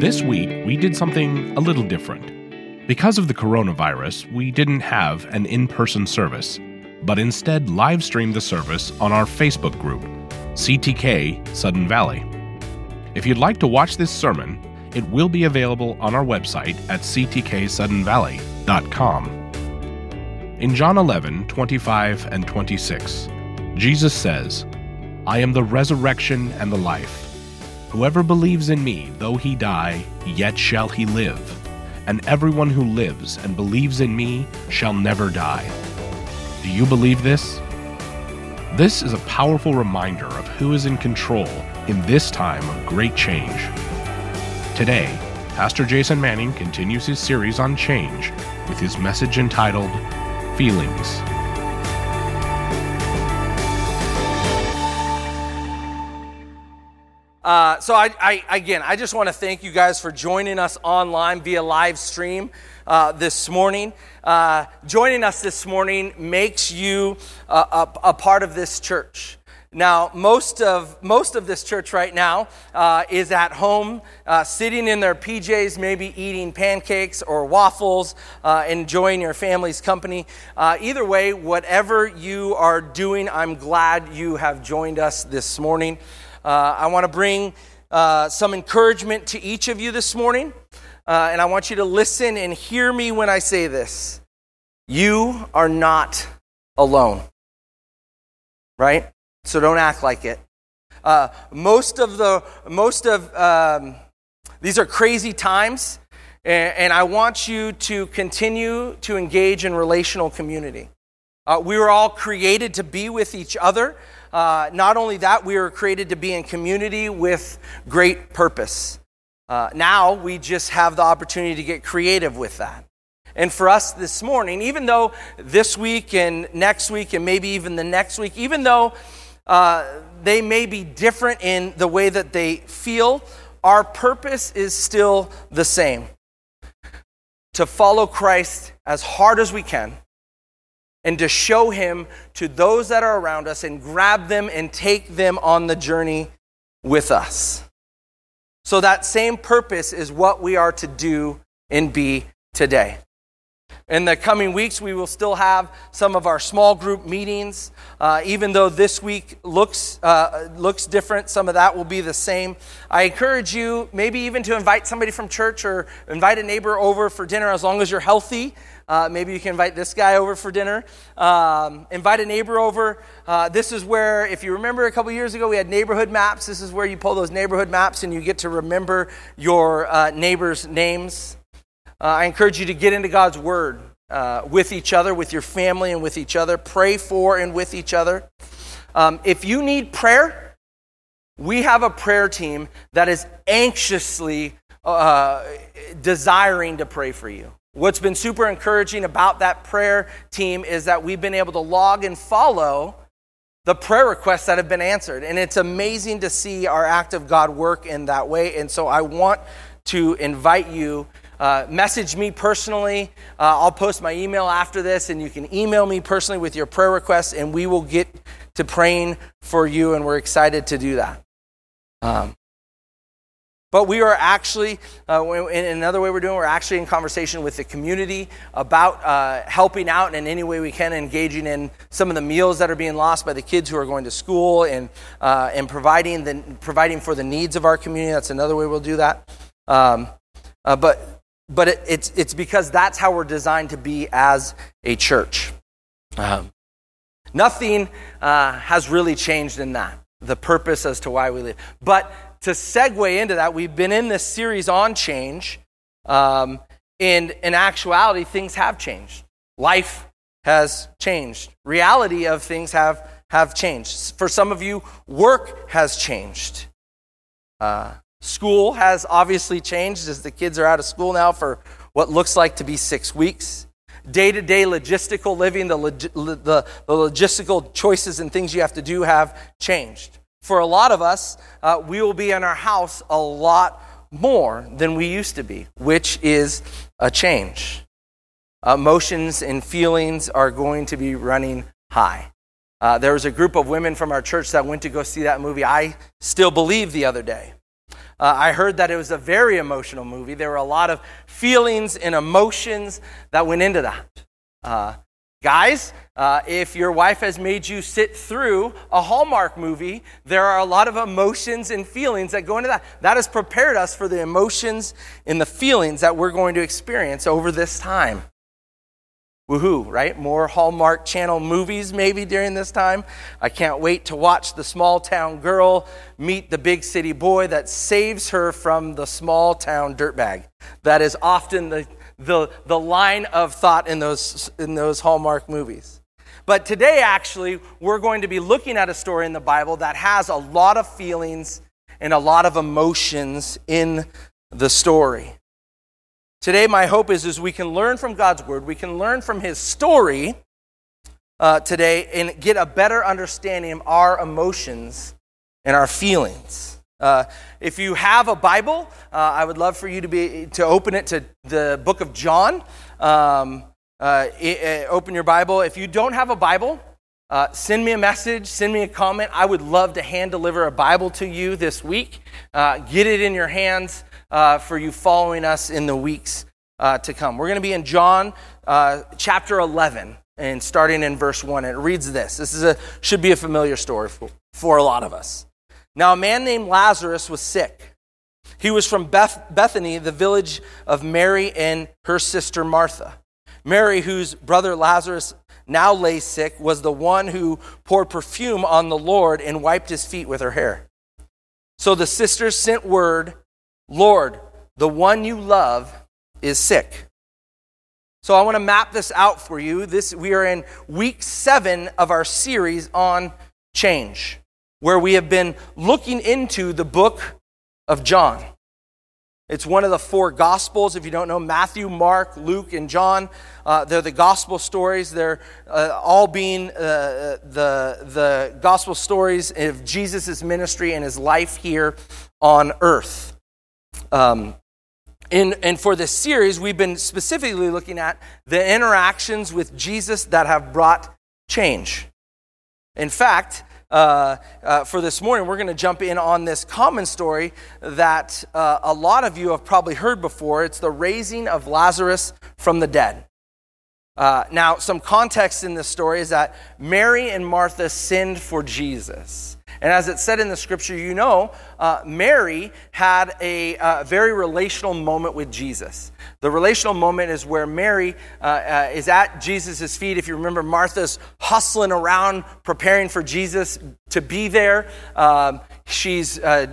This week, we did something a little different. Because of the coronavirus, we didn't have an in person service, but instead live streamed the service on our Facebook group, CTK Sudden Valley. If you'd like to watch this sermon, it will be available on our website at ctksuddenvalley.com. In John 11, 25 and 26, Jesus says, I am the resurrection and the life. Whoever believes in me, though he die, yet shall he live. And everyone who lives and believes in me shall never die. Do you believe this? This is a powerful reminder of who is in control in this time of great change. Today, Pastor Jason Manning continues his series on change with his message entitled Feelings. Uh, so I, I, again, I just want to thank you guys for joining us online via live stream uh, this morning. Uh, joining us this morning makes you a, a, part of this church. Now, most of most of this church right now uh, is at home, uh, sitting in their PJs, maybe eating pancakes or waffles, uh, enjoying your family's company. either way, whatever you are doing, I'm glad you have joined us this morning. Uh, I want to bring uh, some encouragement to each of you this morning, uh, and I want you to listen and hear me when I say this. You are not alone, right? So don't act like it. Uh, most of the, most of, um, these are crazy times, and, and, I want you to continue to engage in relational community. Uh, we were all created to be with each other. Uh, not only that, we were created to be in community with great purpose. Uh, now we just have the opportunity to get creative with that. And for us this morning, even though this week and next week and maybe even the next week, even though uh, they may be different in the way that they feel, our purpose is still the same to follow Christ as hard as we can and to show him to those that are around us and grab them and take them on the journey with us. So, that same purpose is what we are to do and be today. In the coming weeks, we will still have some of our small group meetings. Uh, even though this week looks, uh, looks different, some of that will be the same. I encourage you, maybe even to invite somebody from church or invite a neighbor over for dinner as long as you're healthy. Uh, maybe you can invite this guy over for dinner. Um, invite a neighbor over. Uh, this is where, if you remember a couple years ago, we had neighborhood maps. This is where you pull those neighborhood maps and you get to remember your uh, neighbors' names. Uh, I encourage you to get into God's Word uh, with each other, with your family, and with each other. Pray for and with each other. Um, if you need prayer, we have a prayer team that is anxiously uh, desiring to pray for you. What's been super encouraging about that prayer team is that we've been able to log and follow the prayer requests that have been answered. And it's amazing to see our act of God work in that way. And so I want to invite you. Uh, message me personally. Uh, I'll post my email after this, and you can email me personally with your prayer requests, and we will get to praying for you, and we're excited to do that. Um, but we are actually, uh, in another way we're doing, we're actually in conversation with the community about uh, helping out in any way we can, engaging in some of the meals that are being lost by the kids who are going to school and, uh, and providing, the, providing for the needs of our community. That's another way we'll do that. Um, uh, but but it, it's, it's because that's how we're designed to be as a church. Um, nothing uh, has really changed in that, the purpose as to why we live. But to segue into that, we've been in this series on change. Um, and in actuality, things have changed. Life has changed. Reality of things have, have changed. For some of you, work has changed. Uh, school has obviously changed as the kids are out of school now for what looks like to be six weeks. Day to day logistical living, the, log- the, the logistical choices and things you have to do have changed. For a lot of us, uh, we will be in our house a lot more than we used to be, which is a change. Emotions and feelings are going to be running high. Uh, there was a group of women from our church that went to go see that movie, I Still Believe, the other day. Uh, I heard that it was a very emotional movie. There were a lot of feelings and emotions that went into that. Uh, guys, uh, if your wife has made you sit through a Hallmark movie, there are a lot of emotions and feelings that go into that. That has prepared us for the emotions and the feelings that we're going to experience over this time. Woohoo, right? More Hallmark Channel movies maybe during this time. I can't wait to watch the small town girl meet the big city boy that saves her from the small town dirtbag. That is often the, the, the line of thought in those, in those Hallmark movies. But today, actually, we're going to be looking at a story in the Bible that has a lot of feelings and a lot of emotions in the story. Today, my hope is, is we can learn from God's word, we can learn from his story uh, today and get a better understanding of our emotions and our feelings. Uh, if you have a Bible, uh, I would love for you to be to open it to the book of John. Um, uh, it, open your Bible. If you don't have a Bible, uh, send me a message, send me a comment. I would love to hand deliver a Bible to you this week. Uh, get it in your hands uh, for you following us in the weeks uh, to come. We're going to be in John uh, chapter 11 and starting in verse 1. And it reads this. This is a, should be a familiar story for, for a lot of us. Now, a man named Lazarus was sick. He was from Beth, Bethany, the village of Mary and her sister Martha. Mary, whose brother Lazarus now lay sick, was the one who poured perfume on the Lord and wiped his feet with her hair. So the sisters sent word Lord, the one you love is sick. So I want to map this out for you. This we are in week 7 of our series on change, where we have been looking into the book of John. It's one of the four Gospels. If you don't know, Matthew, Mark, Luke, and John, uh, they're the Gospel stories. They're uh, all being uh, the, the Gospel stories of Jesus' ministry and his life here on earth. Um, in, and for this series, we've been specifically looking at the interactions with Jesus that have brought change. In fact, uh, uh, for this morning, we're going to jump in on this common story that uh, a lot of you have probably heard before. It's the raising of Lazarus from the dead. Uh, now, some context in this story is that Mary and Martha sinned for Jesus. And as it said in the scripture, you know, uh, Mary had a uh, very relational moment with Jesus. The relational moment is where Mary uh, uh is at Jesus' feet. If you remember, Martha's hustling around preparing for Jesus to be there. Um, she's uh,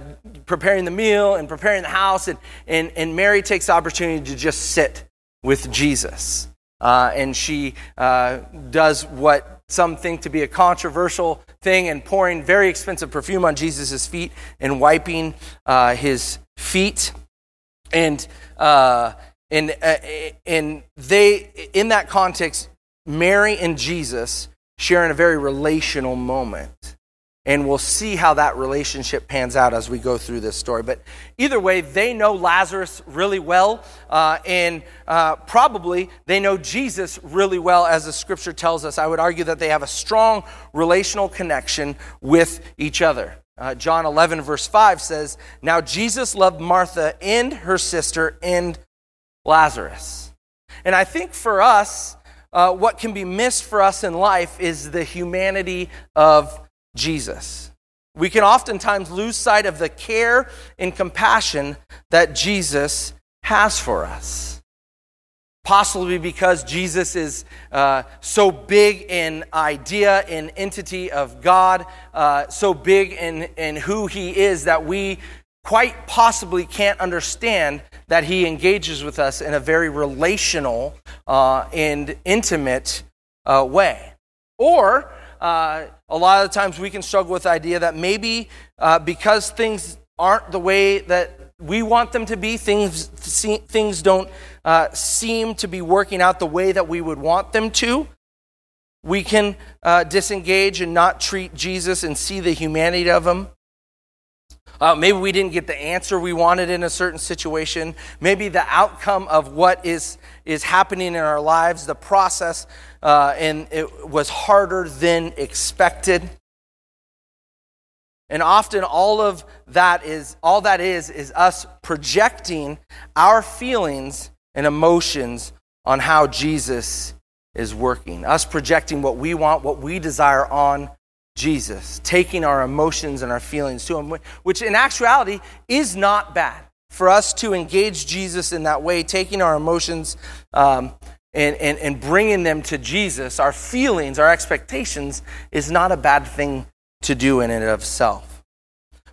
preparing the meal and preparing the house, and, and, and Mary takes the opportunity to just sit with Jesus. Uh, and she does what some think to be a controversial thing and pouring very expensive perfume on Jesus' feet and wiping uh, his feet. And, uh, and, uh, and they, in that context, Mary and Jesus share in a very relational moment. And we'll see how that relationship pans out as we go through this story. But either way, they know Lazarus really well, uh, and uh, probably they know Jesus really well, as the scripture tells us. I would argue that they have a strong relational connection with each other. Uh, John 11, verse 5 says, Now Jesus loved Martha and her sister and Lazarus. And I think for us, uh, what can be missed for us in life is the humanity of Jesus. We can oftentimes lose sight of the care and compassion that Jesus has for us. Possibly because Jesus is uh, so big in idea and entity of God, uh, so big in, in who he is that we quite possibly can't understand that he engages with us in a very relational uh, and intimate uh, way. Or uh, a lot of times we can struggle with the idea that maybe uh, because things aren't the way that we want them to be, things, things don't uh, seem to be working out the way that we would want them to. We can uh, disengage and not treat Jesus and see the humanity of him. Uh, maybe we didn't get the answer we wanted in a certain situation. Maybe the outcome of what is, is happening in our lives, the process uh, and it was harder than expected. And often all of that is all that is is us projecting our feelings and emotions on how Jesus is working. Us projecting what we want, what we desire on Jesus, taking our emotions and our feelings to him, which in actuality is not bad. For us to engage Jesus in that way, taking our emotions um, and, and, and bringing them to Jesus, our feelings, our expectations, is not a bad thing to do in and of itself.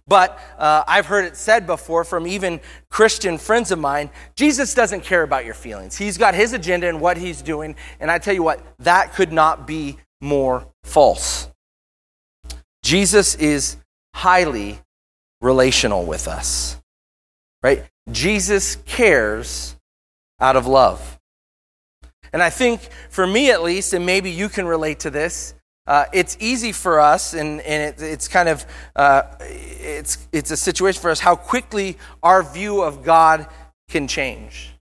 But uh, I've heard it said before from even Christian friends of mine Jesus doesn't care about your feelings. He's got his agenda and what he's doing. And I tell you what, that could not be more false. Jesus is highly relational with us, right? Jesus cares out of love. And I think for me at least, and maybe you can relate to this, uh, it's easy for us, and, and it, it's kind of uh, it's, it's a situation for us how quickly our view of God can change.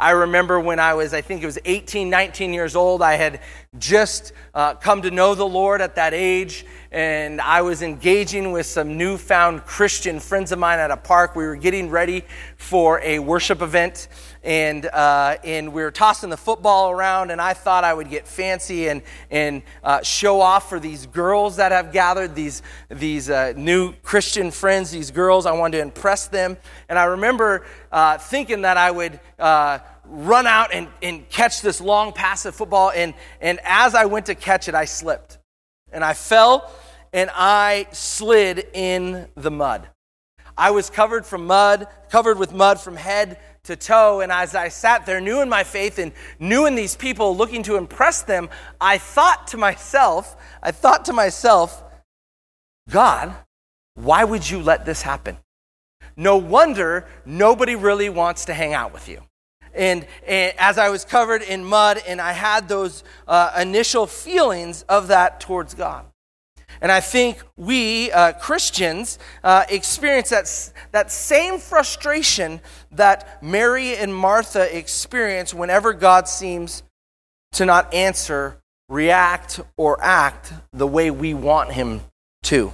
I remember when I was, I think it was 18, 19 years old, I had just uh, come to know the Lord at that age, and I was engaging with some newfound Christian friends of mine at a park. We were getting ready for a worship event, and, uh, and we were tossing the football around, and I thought I would get fancy and, and uh, show off for these girls that have gathered, these, these uh, new Christian friends, these girls. I wanted to impress them. And I remember uh, thinking that I would uh, run out and, and catch this long pass of football. And, and as I went to catch it, I slipped. And I fell and I slid in the mud. I was covered from mud, covered with mud from head to toe. And as I sat there, new in my faith and new in these people, looking to impress them, I thought to myself, I thought to myself, God, why would you let this happen? No wonder nobody really wants to hang out with you. And, and, as I was covered in mud, and I had those uh, initial feelings of that towards God. And I think we uh, Christians uh, experience that, that same frustration that Mary and Martha experience whenever God seems to not answer, react, or act the way we want Him to.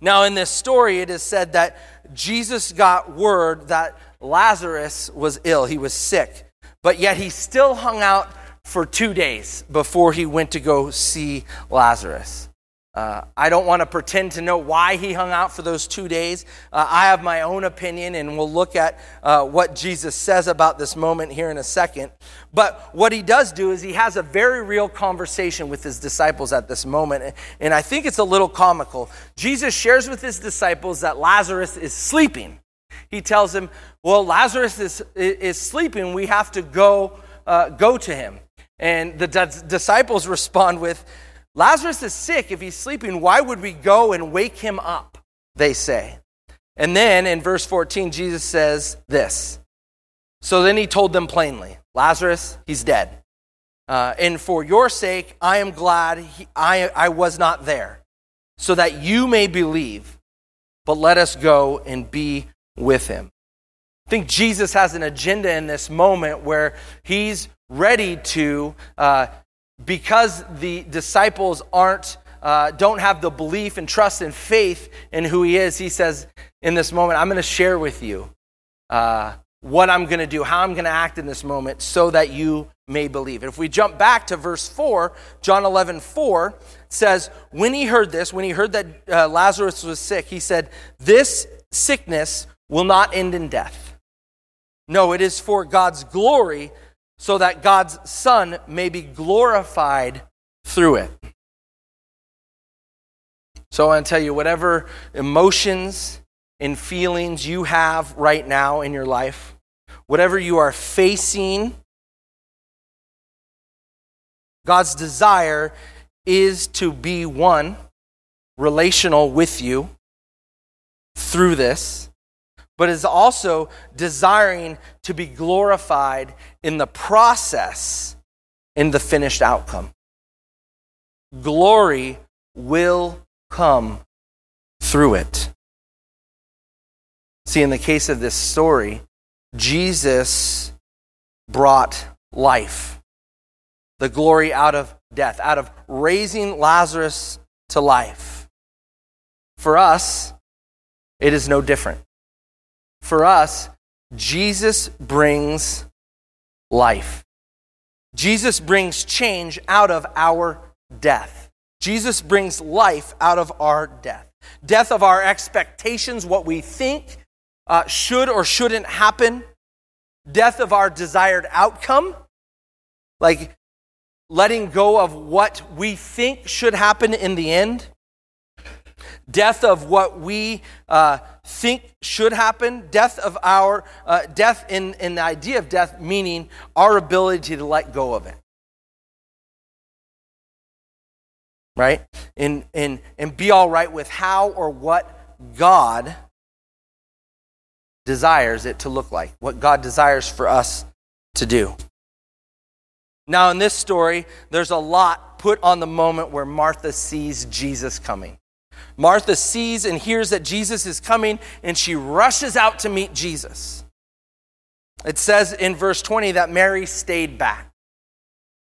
Now, in this story, it is said that Jesus got word that Lazarus was ill, he was sick, but yet he still hung out for two days before he went to go see Lazarus. Uh, I don't want to pretend to know why he hung out for those two days. Uh, I have my own opinion, and we'll look at uh, what Jesus says about this moment here in a second. But what he does do is he has a very real conversation with his disciples at this moment, and I think it's a little comical. Jesus shares with his disciples that Lazarus is sleeping. He tells them, Well, Lazarus is, is sleeping. We have to go, uh, go to him. And the d- disciples respond with, Lazarus is sick. If he's sleeping, why would we go and wake him up? They say. And then in verse 14, Jesus says this. So then he told them plainly Lazarus, he's dead. Uh, and for your sake, I am glad he, I, I was not there, so that you may believe. But let us go and be with him. I think Jesus has an agenda in this moment where he's ready to uh, because the disciples aren't uh, don't have the belief and trust and faith in who he is he says in this moment i'm going to share with you uh, what i'm going to do how i'm going to act in this moment so that you may believe. If we jump back to verse 4 john 11 4 says when he heard this when he heard that uh, lazarus was sick he said this sickness will not end in death. No it is for god's glory so that God's Son may be glorified through it. So I want to tell you whatever emotions and feelings you have right now in your life, whatever you are facing, God's desire is to be one, relational with you through this but is also desiring to be glorified in the process, in the finished outcome. Glory will come through it. See, in the case of this story, Jesus brought life, the glory out of death, out of raising Lazarus to life. For us, it is no different. For us, Jesus brings life. Jesus brings change out of our death. Jesus brings life out of our death. Death of our expectations, what we think uh, should or shouldn't happen. Death of our desired outcome, like letting go of what we think should happen in the end. Death of what we uh, think should happen. Death of our, uh, death in, in the idea of death, meaning our ability to let go of it. Right? And, and, and be all right with how or what God desires it to look like, what God desires for us to do. Now, in this story, there's a lot put on the moment where Martha sees Jesus coming. Martha sees and hears that Jesus is coming, and she rushes out to meet Jesus. It says in verse 20 that Mary stayed back.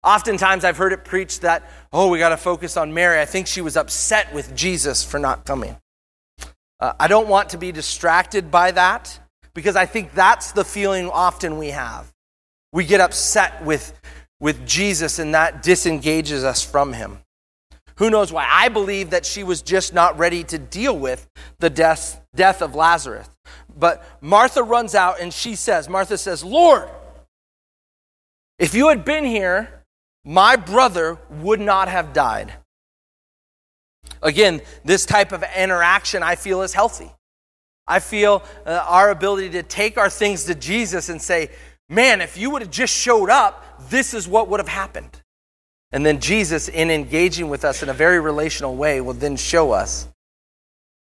Oftentimes, I've heard it preached that, oh, we got to focus on Mary. I think she was upset with Jesus for not coming. Uh, I don't want to be distracted by that because I think that's the feeling often we have. We get upset with with Jesus, and that disengages us from him. Who knows why? I believe that she was just not ready to deal with the death, death of Lazarus. But Martha runs out and she says, Martha says, Lord, if you had been here, my brother would not have died. Again, this type of interaction I feel is healthy. I feel uh, our ability to take our things to Jesus and say, man, if you would have just showed up, this is what would have happened. And then Jesus, in engaging with us in a very relational way, will then show us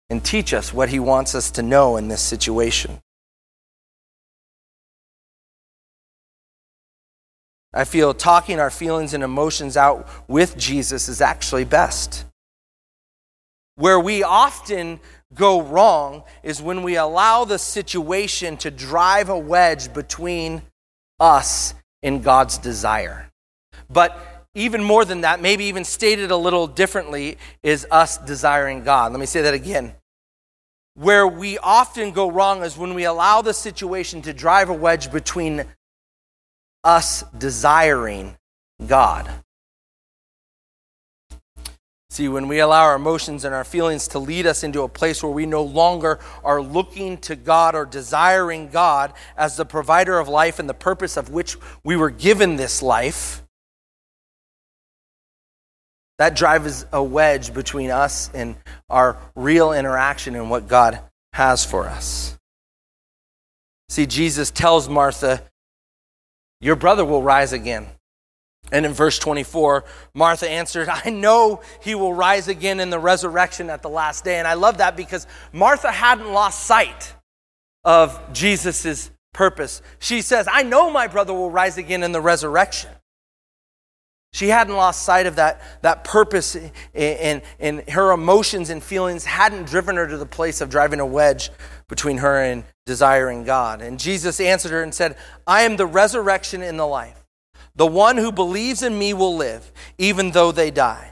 and teach us what he wants us to know in this situation. I feel talking our feelings and emotions out with Jesus is actually best. Where we often go wrong is when we allow the situation to drive a wedge between us and God's desire. But even more than that, maybe even stated a little differently, is us desiring God. Let me say that again. Where we often go wrong is when we allow the situation to drive a wedge between us desiring God. See, when we allow our emotions and our feelings to lead us into a place where we no longer are looking to God or desiring God as the provider of life and the purpose of which we were given this life, that drives a wedge between us and our real interaction and what God has for us. See, Jesus tells Martha, Your brother will rise again. And in verse 24, Martha answered, I know he will rise again in the resurrection at the last day. And I love that because Martha hadn't lost sight of Jesus' purpose. She says, I know my brother will rise again in the resurrection. She hadn't lost sight of that, that purpose, and, and her emotions and feelings hadn't driven her to the place of driving a wedge between her and desiring God. And Jesus answered her and said, I am the resurrection and the life. The one who believes in me will live, even though they die.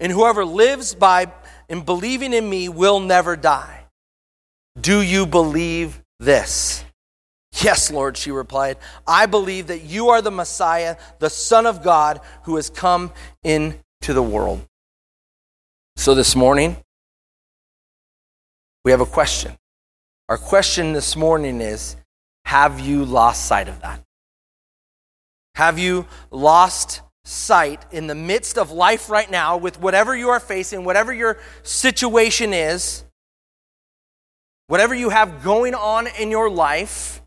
And whoever lives by in believing in me will never die. Do you believe this? Yes, Lord, she replied. I believe that you are the Messiah, the Son of God, who has come into the world. So this morning, we have a question. Our question this morning is Have you lost sight of that? Have you lost sight in the midst of life right now with whatever you are facing, whatever your situation is, whatever you have going on in your life?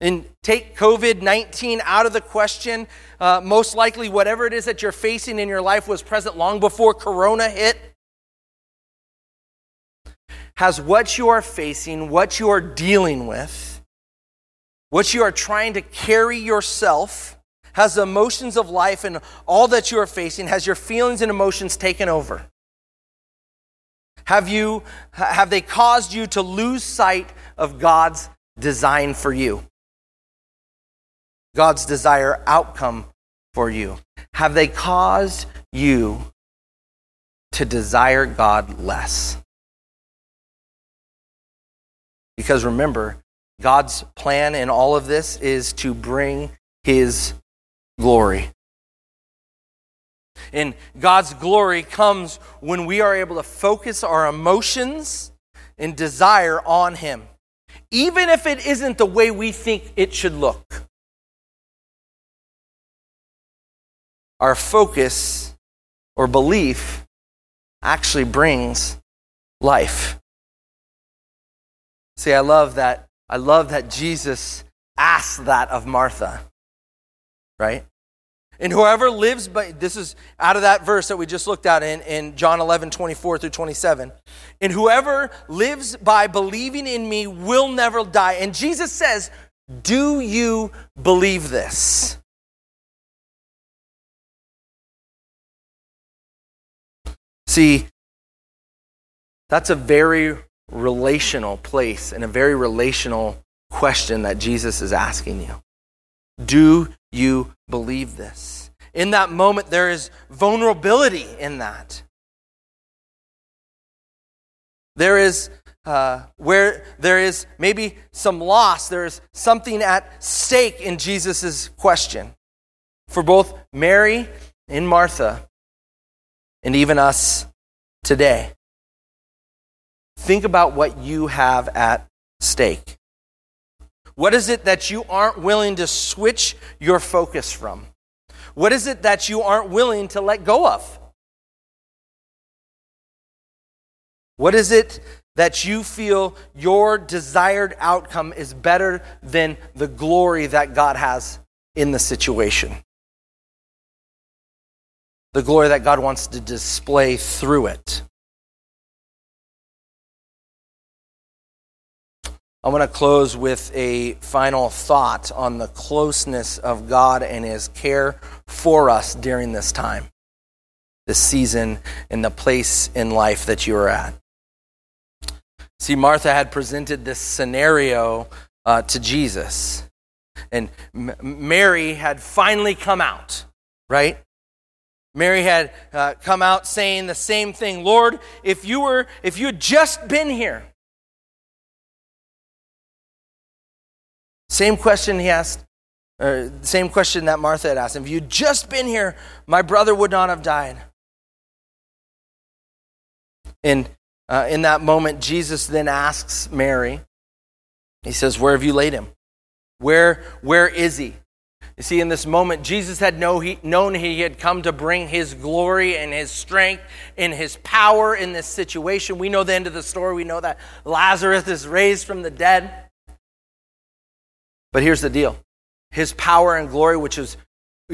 And take COVID 19 out of the question. Uh, most likely, whatever it is that you're facing in your life was present long before Corona hit. Has what you are facing, what you are dealing with, what you are trying to carry yourself, has the emotions of life and all that you are facing, has your feelings and emotions taken over? Have you have they caused you to lose sight of God's design for you? God's desire outcome for you? Have they caused you to desire God less? Because remember, God's plan in all of this is to bring his glory. And God's glory comes when we are able to focus our emotions and desire on him, even if it isn't the way we think it should look. Our focus or belief actually brings life. See, I love that. I love that Jesus asked that of Martha, right? And whoever lives by, this is out of that verse that we just looked at in, in John 11, 24 through 27. And whoever lives by believing in me will never die. And Jesus says, Do you believe this? See, that's a very relational place and a very relational question that Jesus is asking you. Do you believe this? In that moment, there is vulnerability in that. There is uh, where there is maybe some loss, there is something at stake in Jesus' question for both Mary and Martha and even us today. Think about what you have at stake. What is it that you aren't willing to switch your focus from? What is it that you aren't willing to let go of? What is it that you feel your desired outcome is better than the glory that God has in the situation? The glory that God wants to display through it. I want to close with a final thought on the closeness of God and His care for us during this time, this season, and the place in life that you are at. See, Martha had presented this scenario uh, to Jesus, and M- Mary had finally come out, right? Mary had uh, come out saying the same thing Lord, if you were, if you had just been here, Same question he asked, or same question that Martha had asked. If you'd just been here, my brother would not have died. And uh, in that moment, Jesus then asks Mary, he says, Where have you laid him? Where, where is he? You see, in this moment, Jesus had know he, known he had come to bring his glory and his strength and his power in this situation. We know the end of the story. We know that Lazarus is raised from the dead. But here's the deal His power and glory, which is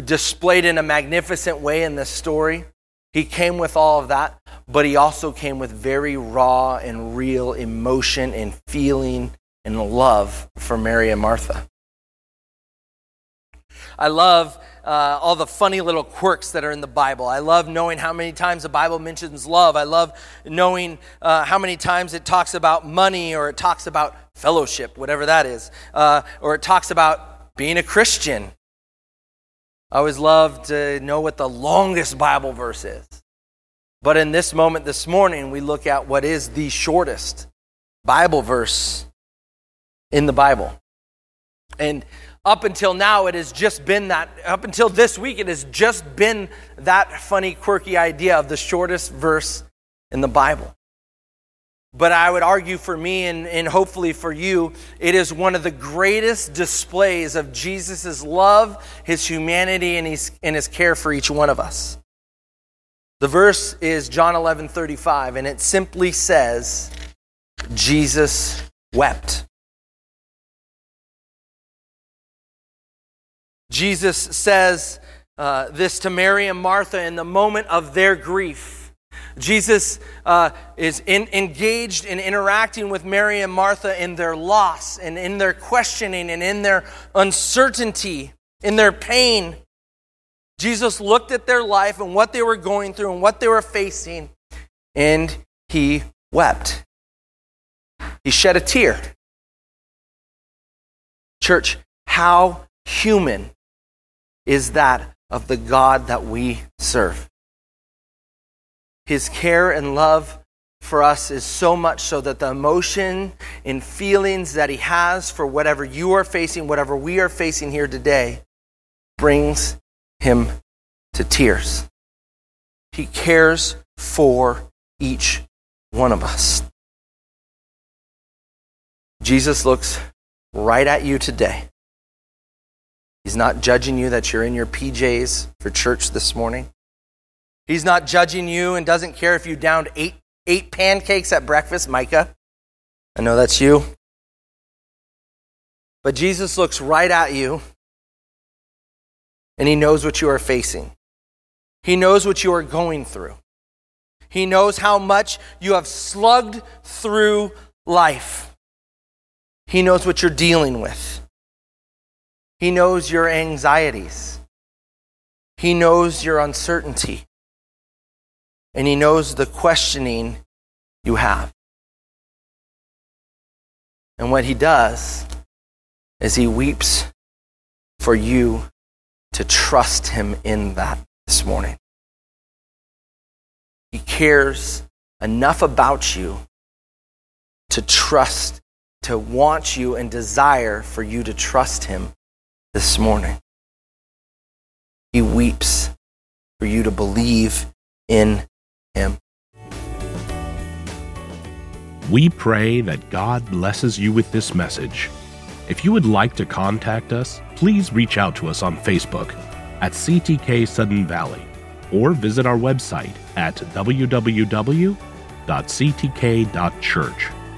displayed in a magnificent way in this story, he came with all of that, but he also came with very raw and real emotion and feeling and love for Mary and Martha. I love uh, all the funny little quirks that are in the Bible. I love knowing how many times the Bible mentions love. I love knowing uh, how many times it talks about money or it talks about fellowship, whatever that is, uh, or it talks about being a Christian. I always love to know what the longest Bible verse is. But in this moment this morning, we look at what is the shortest Bible verse in the Bible. And up until now, it has just been that, up until this week, it has just been that funny, quirky idea of the shortest verse in the Bible. But I would argue for me and, and hopefully for you, it is one of the greatest displays of Jesus' love, his humanity, and his, and his care for each one of us. The verse is John 11 35, and it simply says, Jesus wept. Jesus says uh, this to Mary and Martha in the moment of their grief. Jesus uh, is in, engaged in interacting with Mary and Martha in their loss and in their questioning and in their uncertainty, in their pain. Jesus looked at their life and what they were going through and what they were facing, and he wept. He shed a tear. Church, how human is that of the God that we serve. His care and love for us is so much so that the emotion and feelings that He has for whatever you are facing, whatever we are facing here today, brings Him to tears. He cares for each one of us. Jesus looks right at you today. He's not judging you that you're in your PJs for church this morning. He's not judging you and doesn't care if you downed eight, eight pancakes at breakfast, Micah. I know that's you. But Jesus looks right at you and he knows what you are facing. He knows what you are going through. He knows how much you have slugged through life. He knows what you're dealing with. He knows your anxieties. He knows your uncertainty. And He knows the questioning you have. And what He does is He weeps for you to trust Him in that this morning. He cares enough about you to trust, to want you and desire for you to trust Him this morning. He weeps for you to believe in Him. We pray that God blesses you with this message. If you would like to contact us, please reach out to us on Facebook at CTK Sudden Valley or visit our website at www.ctk.church.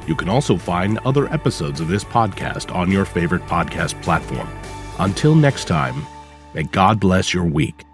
You can also find other episodes of this podcast on your favorite podcast platform. Until next time, may God bless your week.